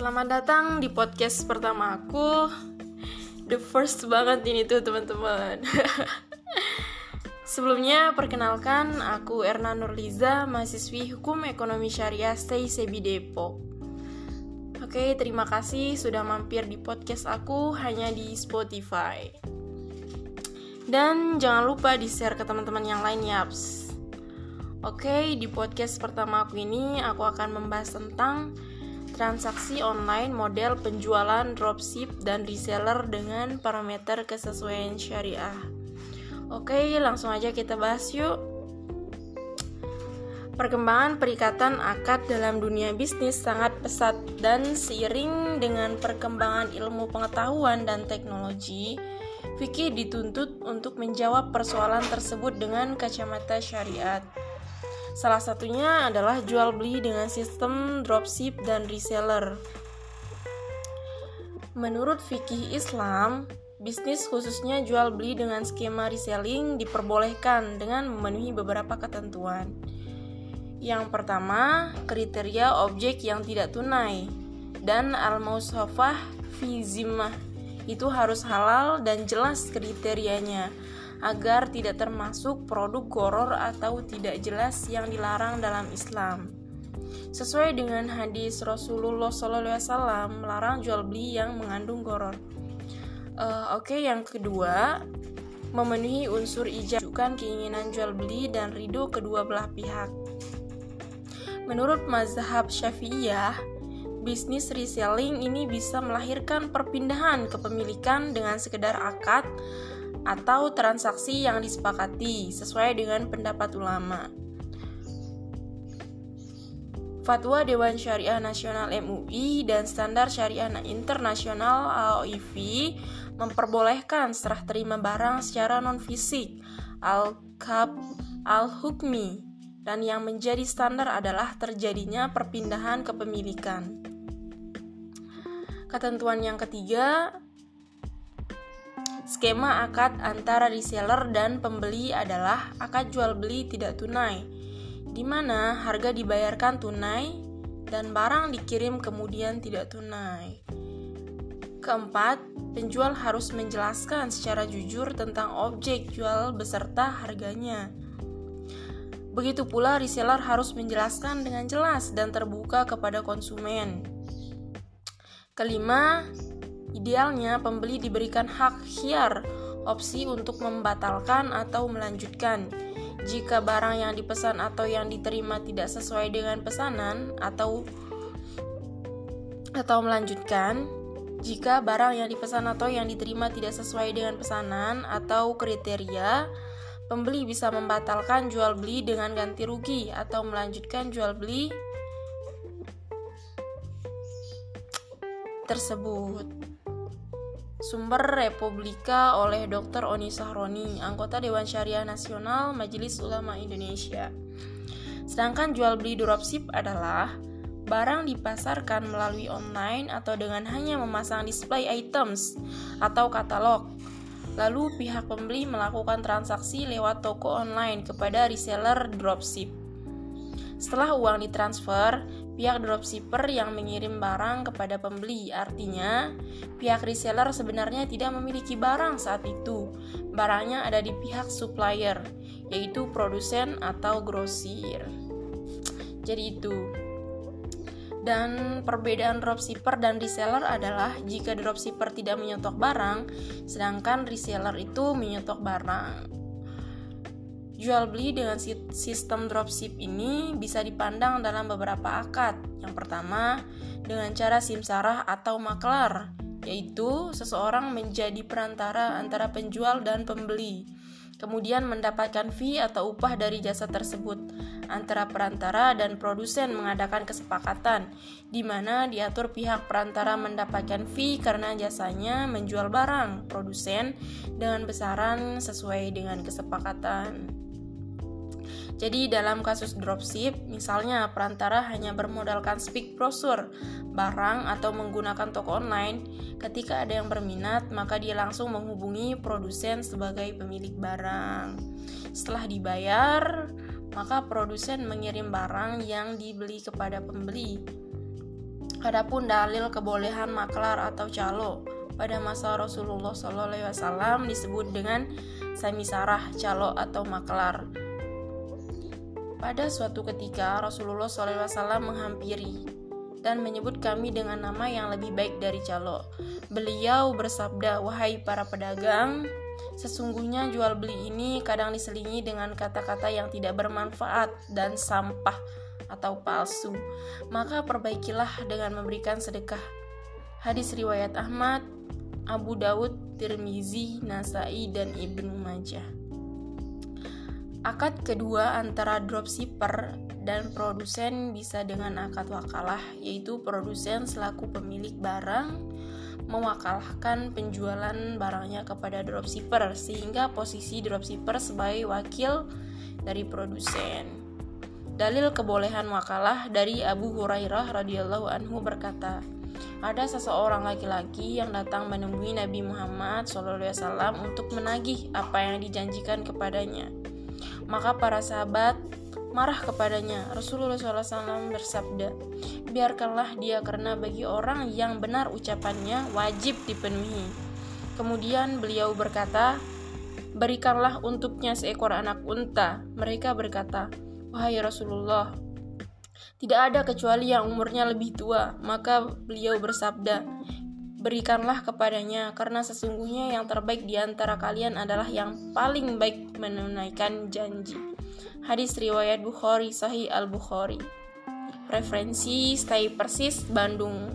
Selamat datang di podcast pertama aku. The first banget ini tuh teman-teman. Sebelumnya perkenalkan aku Erna Nurliza Mahasiswi Hukum Ekonomi Syariah Stay Sebi Depok. Oke terima kasih sudah mampir di podcast aku hanya di Spotify. Dan jangan lupa di share ke teman-teman yang lain yaps. Oke, di podcast pertama aku ini aku akan membahas tentang transaksi online model penjualan dropship dan reseller dengan parameter kesesuaian syariah. Oke, langsung aja kita bahas yuk. Perkembangan perikatan akad dalam dunia bisnis sangat pesat dan seiring dengan perkembangan ilmu pengetahuan dan teknologi, Vicky dituntut untuk menjawab persoalan tersebut dengan kacamata syariat. Salah satunya adalah jual beli dengan sistem dropship dan reseller. Menurut fikih Islam, bisnis khususnya jual beli dengan skema reselling diperbolehkan dengan memenuhi beberapa ketentuan. Yang pertama, kriteria objek yang tidak tunai dan al-mausafah fi zimmah itu harus halal dan jelas kriterianya agar tidak termasuk produk goror atau tidak jelas yang dilarang dalam Islam. Sesuai dengan hadis Rasulullah SAW melarang jual beli yang mengandung goror. Uh, Oke, okay, yang kedua, memenuhi unsur ijab, keinginan jual beli dan ridho kedua belah pihak. Menurut mazhab Syafi'iyah, bisnis reselling ini bisa melahirkan perpindahan kepemilikan dengan sekedar akad atau transaksi yang disepakati sesuai dengan pendapat ulama. Fatwa Dewan Syariah Nasional MUI dan Standar Syariah Internasional AOIV memperbolehkan serah terima barang secara non-fisik al-kab al-hukmi dan yang menjadi standar adalah terjadinya perpindahan kepemilikan. Ketentuan yang ketiga, Skema akad antara reseller dan pembeli adalah akad jual beli tidak tunai, di mana harga dibayarkan tunai dan barang dikirim kemudian tidak tunai. Keempat, penjual harus menjelaskan secara jujur tentang objek jual beserta harganya. Begitu pula reseller harus menjelaskan dengan jelas dan terbuka kepada konsumen. Kelima, Idealnya, pembeli diberikan hak hiar opsi untuk membatalkan atau melanjutkan. Jika barang yang dipesan atau yang diterima tidak sesuai dengan pesanan atau atau melanjutkan, jika barang yang dipesan atau yang diterima tidak sesuai dengan pesanan atau kriteria, pembeli bisa membatalkan jual beli dengan ganti rugi atau melanjutkan jual beli tersebut. Sumber Republika oleh Dr. Oni Sahroni, anggota Dewan Syariah Nasional Majelis Ulama Indonesia. Sedangkan jual beli dropship adalah barang dipasarkan melalui online atau dengan hanya memasang display items atau katalog. Lalu pihak pembeli melakukan transaksi lewat toko online kepada reseller dropship. Setelah uang ditransfer, pihak dropshipper yang mengirim barang kepada pembeli. Artinya, pihak reseller sebenarnya tidak memiliki barang saat itu. Barangnya ada di pihak supplier, yaitu produsen atau grosir. Jadi itu. Dan perbedaan dropshipper dan reseller adalah jika dropshipper tidak menyetok barang, sedangkan reseller itu menyetok barang. Jual beli dengan sistem dropship ini bisa dipandang dalam beberapa akad. Yang pertama, dengan cara simsarah atau maklar, yaitu seseorang menjadi perantara antara penjual dan pembeli. Kemudian mendapatkan fee atau upah dari jasa tersebut. Antara perantara dan produsen mengadakan kesepakatan, di mana diatur pihak perantara mendapatkan fee karena jasanya menjual barang produsen dengan besaran sesuai dengan kesepakatan. Jadi dalam kasus dropship, misalnya perantara hanya bermodalkan speak brosur, barang atau menggunakan toko online, ketika ada yang berminat, maka dia langsung menghubungi produsen sebagai pemilik barang. Setelah dibayar, maka produsen mengirim barang yang dibeli kepada pembeli. Adapun dalil kebolehan maklar atau calo pada masa Rasulullah SAW disebut dengan samisarah, calo atau maklar. Pada suatu ketika Rasulullah SAW menghampiri dan menyebut kami dengan nama yang lebih baik dari calo. Beliau bersabda, "Wahai para pedagang, sesungguhnya jual beli ini kadang diselingi dengan kata-kata yang tidak bermanfaat dan sampah." atau palsu, maka perbaikilah dengan memberikan sedekah. Hadis riwayat Ahmad, Abu Dawud, Tirmizi, Nasai, dan Ibnu Majah. Akad kedua antara dropshipper dan produsen bisa dengan akad wakalah, yaitu produsen selaku pemilik barang mewakalahkan penjualan barangnya kepada dropshipper sehingga posisi dropshipper sebagai wakil dari produsen. Dalil kebolehan wakalah dari Abu Hurairah radhiyallahu anhu berkata, ada seseorang laki-laki yang datang menemui Nabi Muhammad SAW untuk menagih apa yang dijanjikan kepadanya. Maka para sahabat marah kepadanya. Rasulullah SAW bersabda, biarkanlah dia karena bagi orang yang benar ucapannya wajib dipenuhi. Kemudian beliau berkata, berikanlah untuknya seekor anak unta. Mereka berkata, Wahai Rasulullah, tidak ada kecuali yang umurnya lebih tua. Maka beliau bersabda, Berikanlah kepadanya, karena sesungguhnya yang terbaik di antara kalian adalah yang paling baik menunaikan janji. Hadis riwayat Bukhari Sahih Al-Bukhari. Referensi Stay Persis Bandung.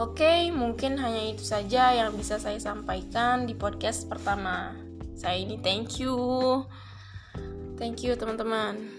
Oke, mungkin hanya itu saja yang bisa saya sampaikan di podcast pertama. Saya ini thank you. Thank you teman-teman.